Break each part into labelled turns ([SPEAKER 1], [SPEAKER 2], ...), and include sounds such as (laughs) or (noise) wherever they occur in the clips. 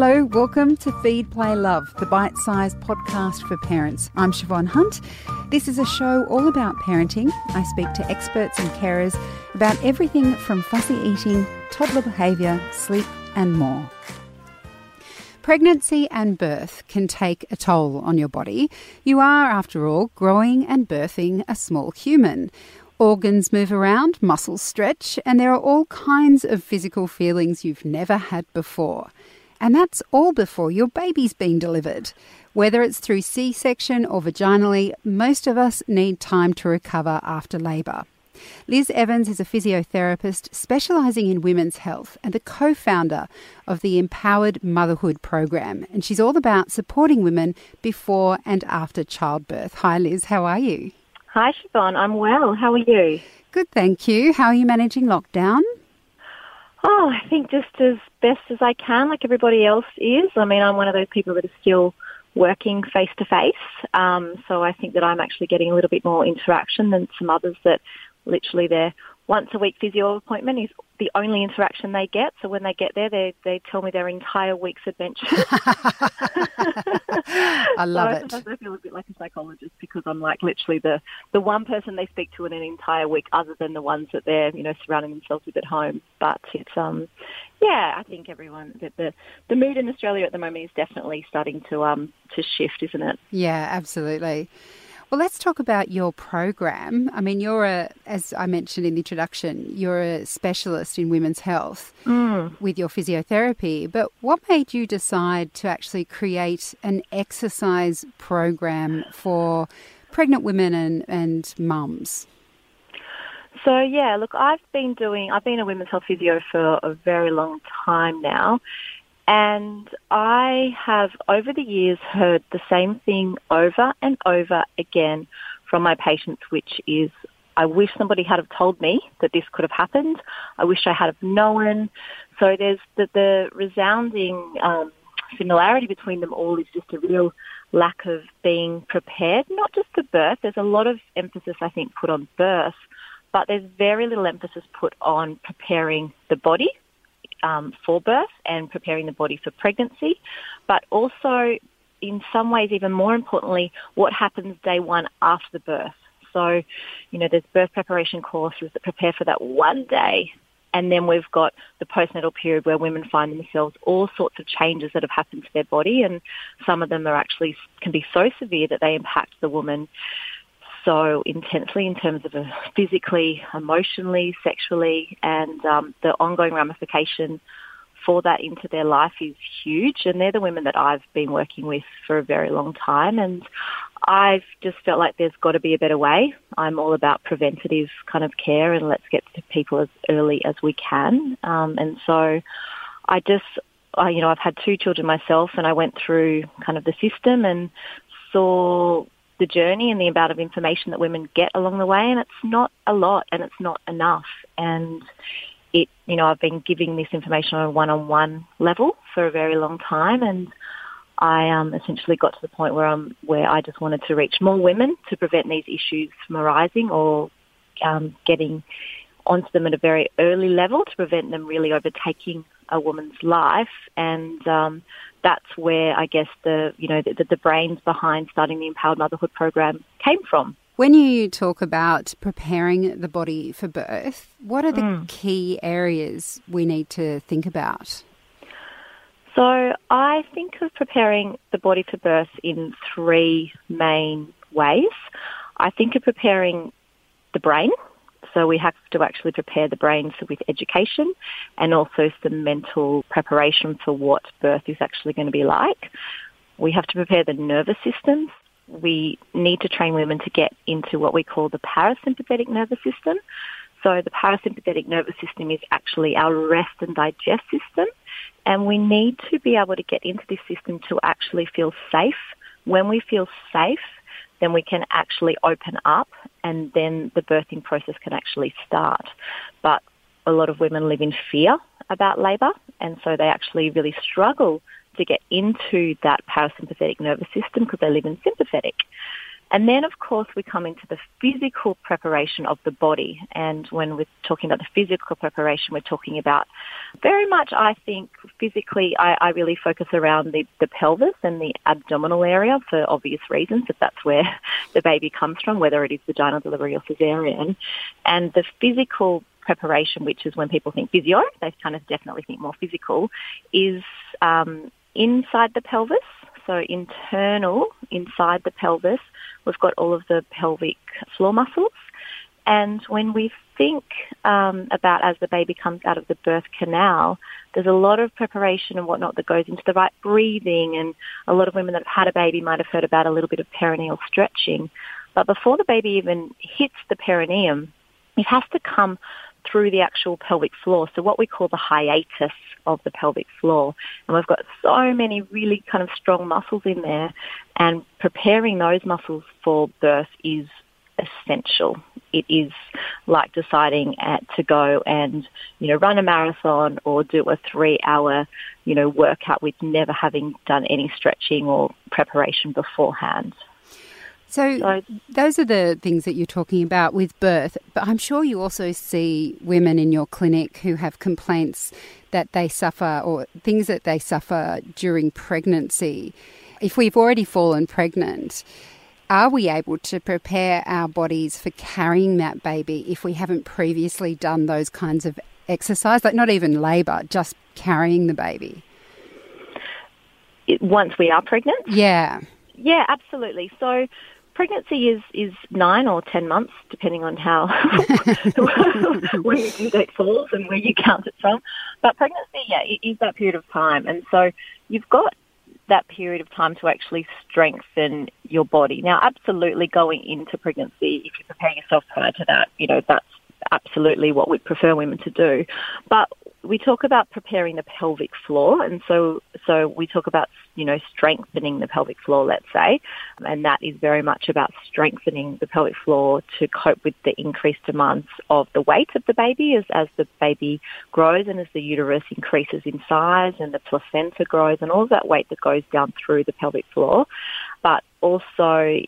[SPEAKER 1] Hello, welcome to Feed, Play, Love, the bite sized podcast for parents. I'm Siobhan Hunt. This is a show all about parenting. I speak to experts and carers about everything from fussy eating, toddler behaviour, sleep, and more. Pregnancy and birth can take a toll on your body. You are, after all, growing and birthing a small human. Organs move around, muscles stretch, and there are all kinds of physical feelings you've never had before. And that's all before your baby's been delivered. Whether it's through C section or vaginally, most of us need time to recover after labour. Liz Evans is a physiotherapist specialising in women's health and the co founder of the Empowered Motherhood program. And she's all about supporting women before and after childbirth. Hi, Liz, how are you?
[SPEAKER 2] Hi, Siobhan. I'm well. How are you?
[SPEAKER 1] Good, thank you. How are you managing lockdown?
[SPEAKER 2] Oh, I think just as best as I can, like everybody else is. I mean, I'm one of those people that are still working face to face. So I think that I'm actually getting a little bit more interaction than some others that literally their once a week physio appointment is the only interaction they get. So when they get there, they they tell me their entire week's adventure. (laughs)
[SPEAKER 1] I love
[SPEAKER 2] so
[SPEAKER 1] it.
[SPEAKER 2] Sometimes I feel a bit like a psychologist because I'm like literally the the one person they speak to in an entire week, other than the ones that they're you know surrounding themselves with at home. But it's um, yeah, I think everyone that the the mood in Australia at the moment is definitely starting to um to shift, isn't it?
[SPEAKER 1] Yeah, absolutely. Well, let's talk about your program. I mean, you're a, as I mentioned in the introduction, you're a specialist in women's health
[SPEAKER 2] Mm.
[SPEAKER 1] with your physiotherapy. But what made you decide to actually create an exercise program for pregnant women and, and mums?
[SPEAKER 2] So yeah, look, I've been doing, I've been a women's health physio for a very long time now. And I have over the years heard the same thing over and over again from my patients, which is, I wish somebody had have told me that this could have happened. I wish I had have known. So there's the, the resounding um, similarity between them all is just a real lack of being prepared, not just for birth. There's a lot of emphasis, I think, put on birth, but there's very little emphasis put on preparing the body um, for birth and preparing the body for pregnancy, but also in some ways, even more importantly, what happens day one after the birth. So, you know, there's birth preparation courses that prepare for that one day. And then we've got the postnatal period where women find themselves all sorts of changes that have happened to their body. And some of them are actually, can be so severe that they impact the woman so intensely in terms of uh, physically, emotionally, sexually, and um, the ongoing ramification for that into their life is huge. And they're the women that I've been working with for a very long time. And I've just felt like there's got to be a better way. I'm all about preventative kind of care and let's get to people as early as we can. Um, and so I just, I, you know, I've had two children myself and I went through kind of the system and saw the journey and the amount of information that women get along the way and it's not a lot and it's not enough. And it you know I've been giving this information on a one-on-one level for a very long time and I um, essentially got to the point where I'm where I just wanted to reach more women to prevent these issues from arising or um, getting onto them at a very early level to prevent them really overtaking a woman's life. And um, that's where I guess the you know the, the brains behind starting the Empowered Motherhood program came from.
[SPEAKER 1] When you talk about preparing the body for birth, what are the
[SPEAKER 2] Mm.
[SPEAKER 1] key areas we need to think about?
[SPEAKER 2] So I think of preparing the body for birth in three main ways. I think of preparing the brain. So we have to actually prepare the brain with education and also some mental preparation for what birth is actually going to be like. We have to prepare the nervous system. We need to train women to get into what we call the parasympathetic nervous system. So the parasympathetic nervous system is actually our rest and digest system. And we need to be able to get into this system to actually feel safe. When we feel safe, then we can actually open up and then the birthing process can actually start. But a lot of women live in fear about labour and so they actually really struggle to get into that parasympathetic nervous system because they live in sympathetic. And then, of course, we come into the physical preparation of the body. And when we're talking about the physical preparation, we're talking about very much, I think, physically, I, I really focus around the, the pelvis and the abdominal area for obvious reasons, if that's where (laughs) the baby comes from, whether it is vaginal delivery or cesarean. And the physical preparation, which is when people think physio, they kind of definitely think more physical, is um, inside the pelvis. So internal, inside the pelvis, we've got all of the pelvic floor muscles. And when we think um, about as the baby comes out of the birth canal, there's a lot of preparation and whatnot that goes into the right breathing. And a lot of women that have had a baby might have heard about a little bit of perineal stretching. But before the baby even hits the perineum, it has to come through the actual pelvic floor. So what we call the hiatus of the pelvic floor. And we've got so many really kind of strong muscles in there and preparing those muscles for birth is essential. It is like deciding at, to go and, you know, run a marathon or do a three hour, you know, workout with never having done any stretching or preparation beforehand.
[SPEAKER 1] So, so, those are the things that you're talking about with birth, but I'm sure you also see women in your clinic who have complaints that they suffer or things that they suffer during pregnancy. If we've already fallen pregnant, are we able to prepare our bodies for carrying that baby if we haven't previously done those kinds of exercise, like not even labour, just carrying the baby?
[SPEAKER 2] Once we are pregnant?
[SPEAKER 1] Yeah.
[SPEAKER 2] Yeah, absolutely. So pregnancy is, is nine or ten months, depending on how (laughs) where your due date falls and where you count it from. But pregnancy, yeah, it is that period of time, and so you've got that period of time to actually strengthen your body. Now, absolutely, going into pregnancy, if you prepare yourself prior to that, you know that's absolutely what we prefer women to do. But we talk about preparing the pelvic floor, and so so we talk about you know strengthening the pelvic floor, let's say, and that is very much about strengthening the pelvic floor to cope with the increased demands of the weight of the baby as as the baby grows and as the uterus increases in size and the placenta grows and all of that weight that goes down through the pelvic floor, but also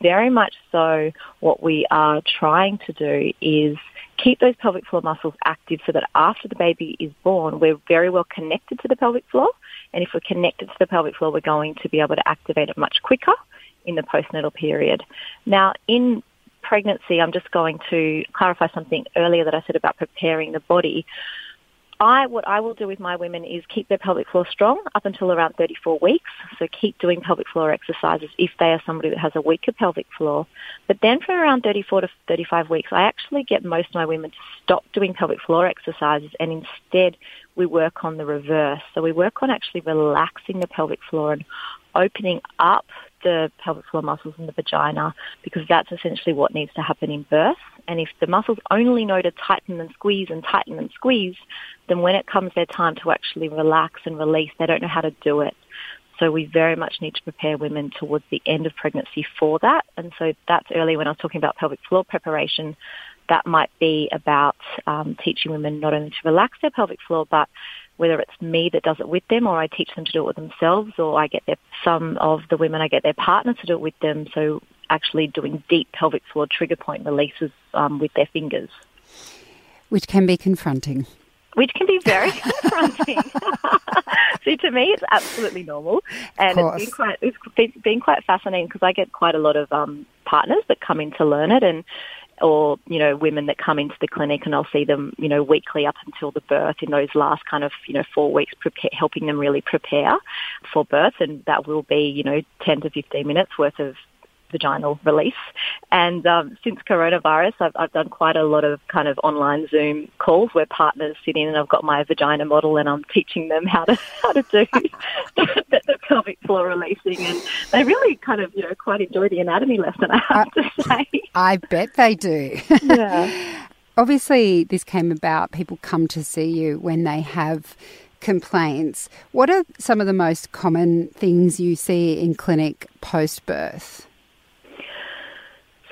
[SPEAKER 2] very much so what we are trying to do is keep those pelvic floor muscles active so that after the baby is born, we're very well connected to the pelvic floor. And if we're connected to the pelvic floor, we're going to be able to activate it much quicker in the postnatal period. Now, in pregnancy, I'm just going to clarify something earlier that I said about preparing the body. I what I will do with my women is keep their pelvic floor strong up until around 34 weeks. So keep doing pelvic floor exercises if they are somebody that has a weaker pelvic floor. But then from around 34 to 35 weeks, I actually get most of my women to stop doing pelvic floor exercises and instead we work on the reverse. So we work on actually relaxing the pelvic floor and opening up the pelvic floor muscles in the vagina because that's essentially what needs to happen in birth. And if the muscles only know to tighten and squeeze and tighten and squeeze, then when it comes their time to actually relax and release, they don't know how to do it. So we very much need to prepare women towards the end of pregnancy for that. And so that's early when I was talking about pelvic floor preparation. That might be about um, teaching women not only to relax their pelvic floor, but whether it's me that does it with them or I teach them to do it with themselves or I get their, some of the women, I get their partner to do it with them. So actually doing deep pelvic floor trigger point releases um, with their fingers.
[SPEAKER 1] Which can be confronting.
[SPEAKER 2] Which can be very (laughs) confronting. (laughs) See, to me, it's absolutely normal, and it's been quite it's been, been quite fascinating because I get quite a lot of um, partners that come in to learn it, and or you know women that come into the clinic and I'll see them you know weekly up until the birth in those last kind of you know four weeks prepare, helping them really prepare for birth. And that will be you know 10 to 15 minutes worth of vaginal release. And um, since coronavirus, I've, I've done quite a lot of kind of online Zoom calls where partners sit in, and I've got my vagina model, and I'm teaching them how to (laughs) how to do (laughs) the, the pelvic floor releasing, and they really kind of you know quite enjoy the anatomy lesson. I have I, to say. (laughs)
[SPEAKER 1] I bet they do.
[SPEAKER 2] Yeah.
[SPEAKER 1] Obviously, this came about. People come to see you when they have complaints. What are some of the most common things you see in clinic post birth?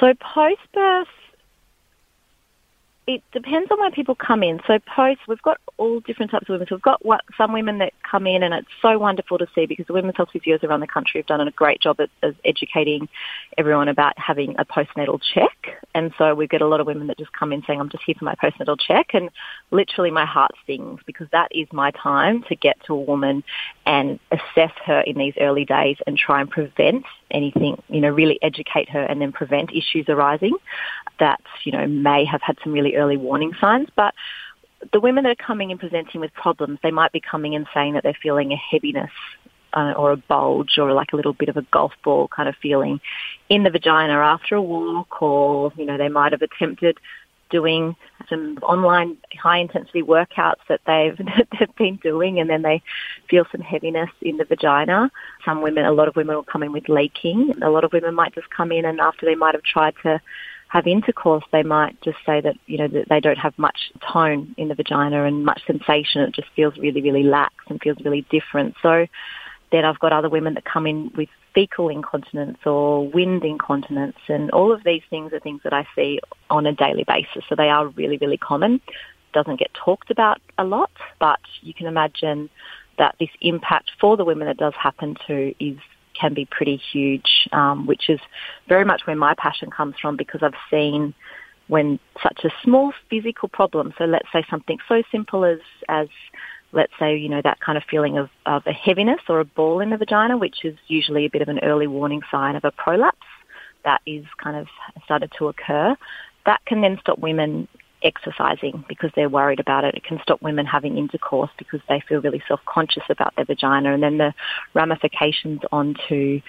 [SPEAKER 2] So post birth, it depends on where people come in. So post, we've got all different types of women. So we've got what, some women that come in, and it's so wonderful to see because the women's health physios around the country have done a great job at, at educating everyone about having a postnatal check. And so we get a lot of women that just come in saying, "I'm just here for my postnatal check," and literally my heart stings because that is my time to get to a woman and assess her in these early days and try and prevent anything, you know, really educate her and then prevent issues arising that, you know, may have had some really early warning signs. But the women that are coming and presenting with problems, they might be coming and saying that they're feeling a heaviness uh, or a bulge or like a little bit of a golf ball kind of feeling in the vagina after a walk or, you know, they might have attempted doing some online high intensity workouts that they've, (laughs) they've been doing and then they feel some heaviness in the vagina. Some women, a lot of women will come in with leaking. A lot of women might just come in and after they might have tried to have intercourse, they might just say that, you know, that they don't have much tone in the vagina and much sensation. It just feels really, really lax and feels really different. So then I've got other women that come in with fecal incontinence or wind incontinence and all of these things are things that I see on a daily basis. So they are really, really common. Doesn't get talked about a lot, but you can imagine that this impact for the women it does happen to is can be pretty huge, um, which is very much where my passion comes from because I've seen when such a small physical problem, so let's say something so simple as, as let's say, you know, that kind of feeling of, of a heaviness or a ball in the vagina, which is usually a bit of an early warning sign of a prolapse that is kind of started to occur, that can then stop women exercising because they're worried about it. It can stop women having intercourse because they feel really self-conscious about their vagina. And then the ramifications onto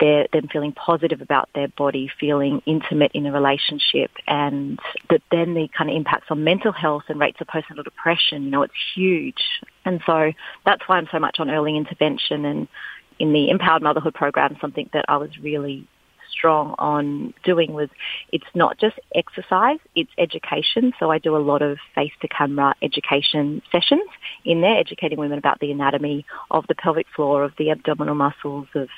[SPEAKER 2] their, them feeling positive about their body, feeling intimate in a relationship, and that then the kind of impacts on mental health and rates of postnatal depression, you know, it's huge. And so that's why I'm so much on early intervention and in the Empowered Motherhood program, something that I was really strong on doing was it's not just exercise, it's education. So I do a lot of face to camera education sessions in there, educating women about the anatomy of the pelvic floor, of the abdominal muscles, of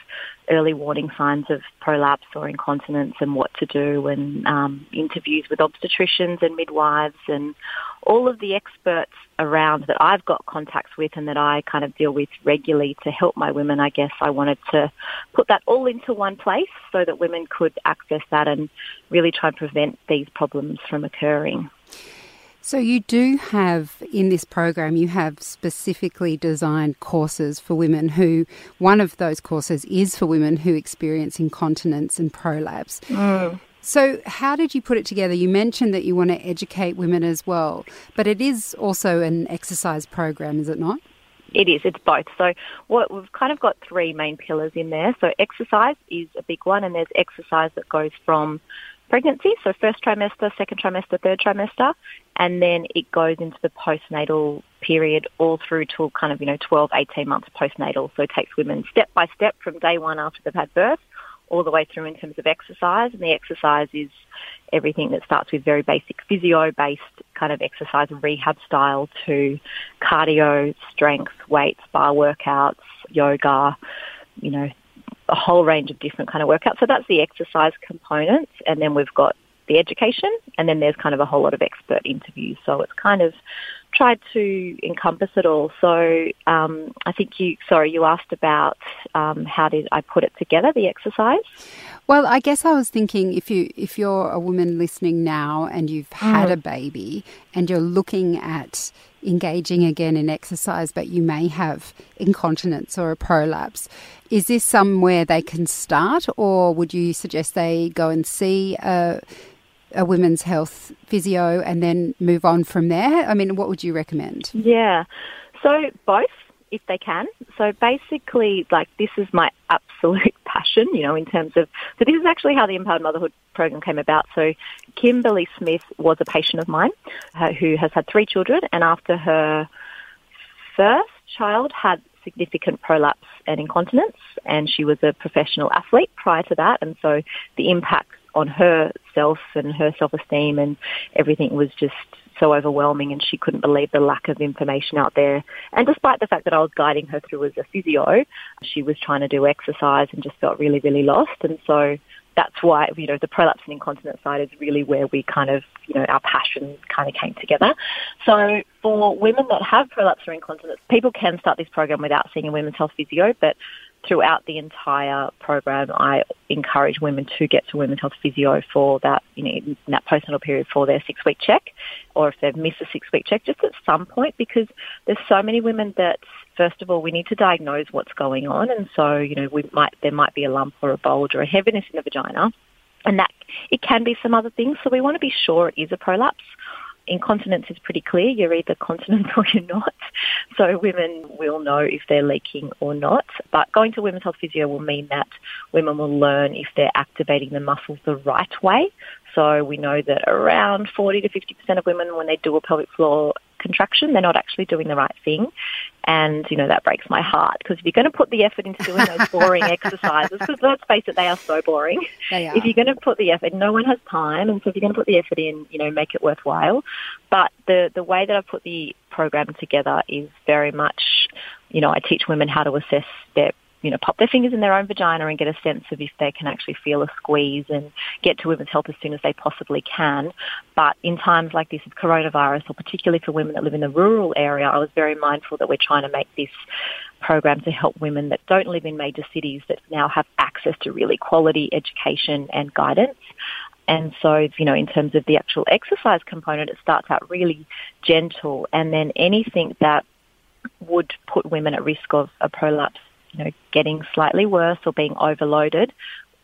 [SPEAKER 2] early warning signs of prolapse or incontinence and what to do and um, interviews with obstetricians and midwives and all of the experts around that I've got contacts with and that I kind of deal with regularly to help my women, I guess I wanted to put that all into one place so that women could access that and really try and prevent these problems from occurring.
[SPEAKER 1] So, you do have in this program, you have specifically designed courses for women who, one of those courses is for women who experience incontinence and prolapse. Mm. So, how did you put it together? You mentioned that you want to educate women as well, but it is also an exercise program, is it not?
[SPEAKER 2] It is. It's both. So what we've kind of got three main pillars in there. So exercise is a big one, and there's exercise that goes from pregnancy, so first trimester, second trimester, third trimester, and then it goes into the postnatal period all through till kind of, you know, 12, 18 months postnatal. So it takes women step by step from day one after they've had birth all the way through in terms of exercise. And the exercise is everything that starts with very basic physio-based kind of exercise and rehab style to cardio, strength, weights, bar workouts, yoga, you know, a whole range of different kind of workouts. So that's the exercise component. And then we've got the education and then there's kind of a whole lot of expert interviews. So it's kind of tried to encompass it all. So um, I think you, sorry, you asked about um, how did I put it together, the exercise.
[SPEAKER 1] Well, I guess I was thinking if you if you're a woman listening now and you've had mm. a baby and you're looking at engaging again in exercise, but you may have incontinence or a prolapse, is this somewhere they can start, or would you suggest they go and see a a women's health physio and then move on from there? I mean, what would you recommend?
[SPEAKER 2] Yeah. So both if they can. So basically, like this is my (laughs) absolute passion, you know, in terms of, so this is actually how the Empowered Motherhood program came about. So Kimberly Smith was a patient of mine uh, who has had three children and after her first child had significant prolapse and incontinence and she was a professional athlete prior to that and so the impact on herself and her self-esteem and everything was just so overwhelming and she couldn't believe the lack of information out there. And despite the fact that I was guiding her through as a physio, she was trying to do exercise and just felt really, really lost. And so that's why, you know, the prolapse and incontinence side is really where we kind of, you know, our passion kind of came together. So for women that have prolapse or incontinence, people can start this program without seeing a women's health physio, but throughout the entire program, I encourage women to get to women's health physio for that, you know, that postnatal period for their six week check, or if they've missed a six week check, just at some point, because there's so many women that, first of all, we need to diagnose what's going on, and so, you know, we might there might be a lump or a bulge or a heaviness in the vagina, and that it can be some other things. So we want to be sure it is a prolapse incontinence is pretty clear. You're either continent (laughs) or you're not. So women will know if they're leaking or not. But going to women's health physio will mean that women will learn if they're activating the muscles the right way. So we know that around 40 to 50% of women, when they do a pelvic floor contraction, they're not actually doing the right thing. And, you know, that breaks my heart because if you're going to put the effort into doing those boring (laughs) exercises, because let's face it, they are so boring.
[SPEAKER 1] They are.
[SPEAKER 2] If you're going to put the effort, no one has time. And so if you're going to put the effort in, you know, make it worthwhile. But the, the way that I've put the program together is very much, you know, I teach women how to assess their you know, pop their fingers in their own vagina and get a sense of if they can actually feel a squeeze and get to women's health as soon as they possibly can. But in times like this with coronavirus, or particularly for women that live in the rural area, I was very mindful that we're trying to make this program to help women that don't live in major cities that now have access to really quality education and guidance. And so, you know, in terms of the actual exercise component, it starts out really gentle and then anything that would put women at risk of a prolapse you know, getting slightly worse or being overloaded,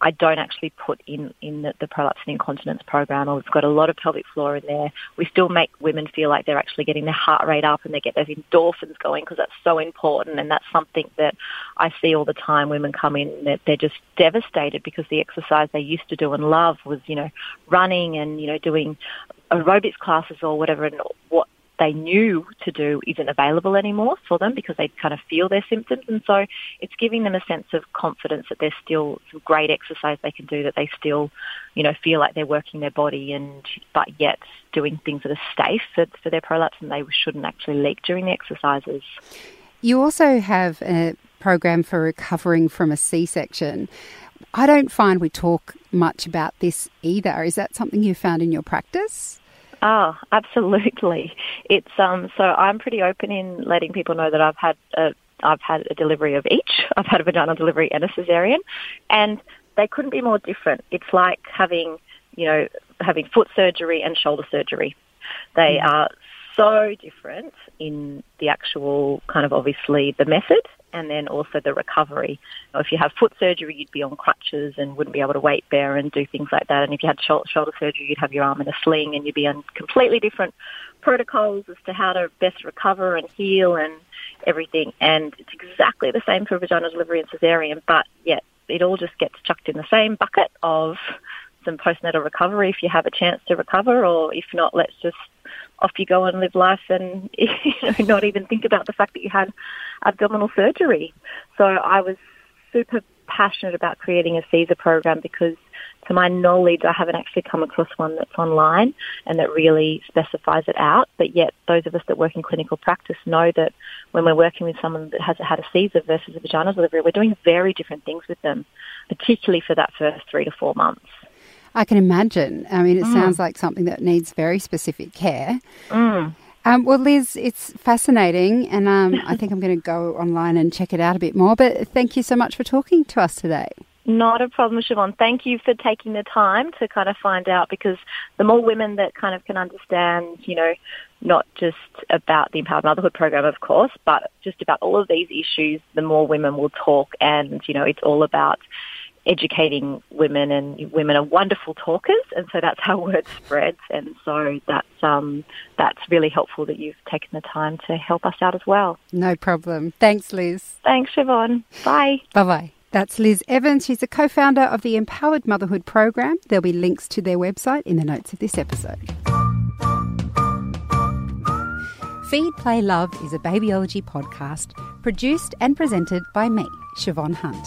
[SPEAKER 2] I don't actually put in, in the, the prolapse and incontinence program. Or we've got a lot of pelvic floor in there. We still make women feel like they're actually getting their heart rate up and they get those endorphins going because that's so important. And that's something that I see all the time. Women come in, they're, they're just devastated because the exercise they used to do and love was, you know, running and, you know, doing aerobics classes or whatever. And what they knew to do isn't available anymore for them because they kind of feel their symptoms. And so it's giving them a sense of confidence that there's still some great exercise they can do, that they still, you know, feel like they're working their body and, but yet doing things that are safe for, for their prolapse and they shouldn't actually leak during the exercises.
[SPEAKER 1] You also have a program for recovering from a C-section. I don't find we talk much about this either. Is that something you found in your practice?
[SPEAKER 2] Oh, (laughs) absolutely. It's um. So I'm pretty open in letting people know that I've had a I've had a delivery of each. (laughs) I've had a vaginal delivery and a cesarean, and they couldn't be more different. It's like having you know having foot surgery and shoulder surgery. They mm. are so different in the actual kind of obviously the method and then also the recovery. If you have foot surgery, you'd be on crutches and wouldn't be able to weight bear and do things like that. And if you had shoulder surgery, you'd have your arm in a sling and you'd be on completely different protocols as to how to best recover and heal and everything. And it's exactly the same for vaginal delivery and cesarean, but yet it all just gets chucked in the same bucket of some postnatal recovery if you have a chance to recover, or if not, let's just off you go and live life and (laughs) you know, not even think about the fact that you had abdominal surgery. So I was super passionate about creating a CSER program because to my knowledge, I haven't actually come across one that's online and that really specifies it out. But yet, those of us that work in clinical practice know that when we're working with someone that has had a CSER versus a vaginal delivery, we're doing very different things with them, particularly for that first three to four months.
[SPEAKER 1] I can imagine. I mean, it mm. sounds like something that needs very specific care.
[SPEAKER 2] Mm.
[SPEAKER 1] Um, well, Liz, it's fascinating, and um, I think I'm going to go online and check it out a bit more. But thank you so much for talking to us today.
[SPEAKER 2] Not a problem, Siobhan. Thank you for taking the time to kind of find out because the more women that kind of can understand, you know, not just about the Empowered Motherhood program, of course, but just about all of these issues, the more women will talk. And, you know, it's all about educating women and women are wonderful talkers and so that's how (laughs) word spreads and so that's um, that's really helpful that you've taken the time to help us out as well.
[SPEAKER 1] No problem. Thanks Liz.
[SPEAKER 2] Thanks Siobhan. Bye.
[SPEAKER 1] Bye bye. That's Liz Evans. She's a co founder of the Empowered Motherhood Program. There'll be links to their website in the notes of this episode. Feed, Play, Love is a babyology podcast produced and presented by me, Siobhan Hunt.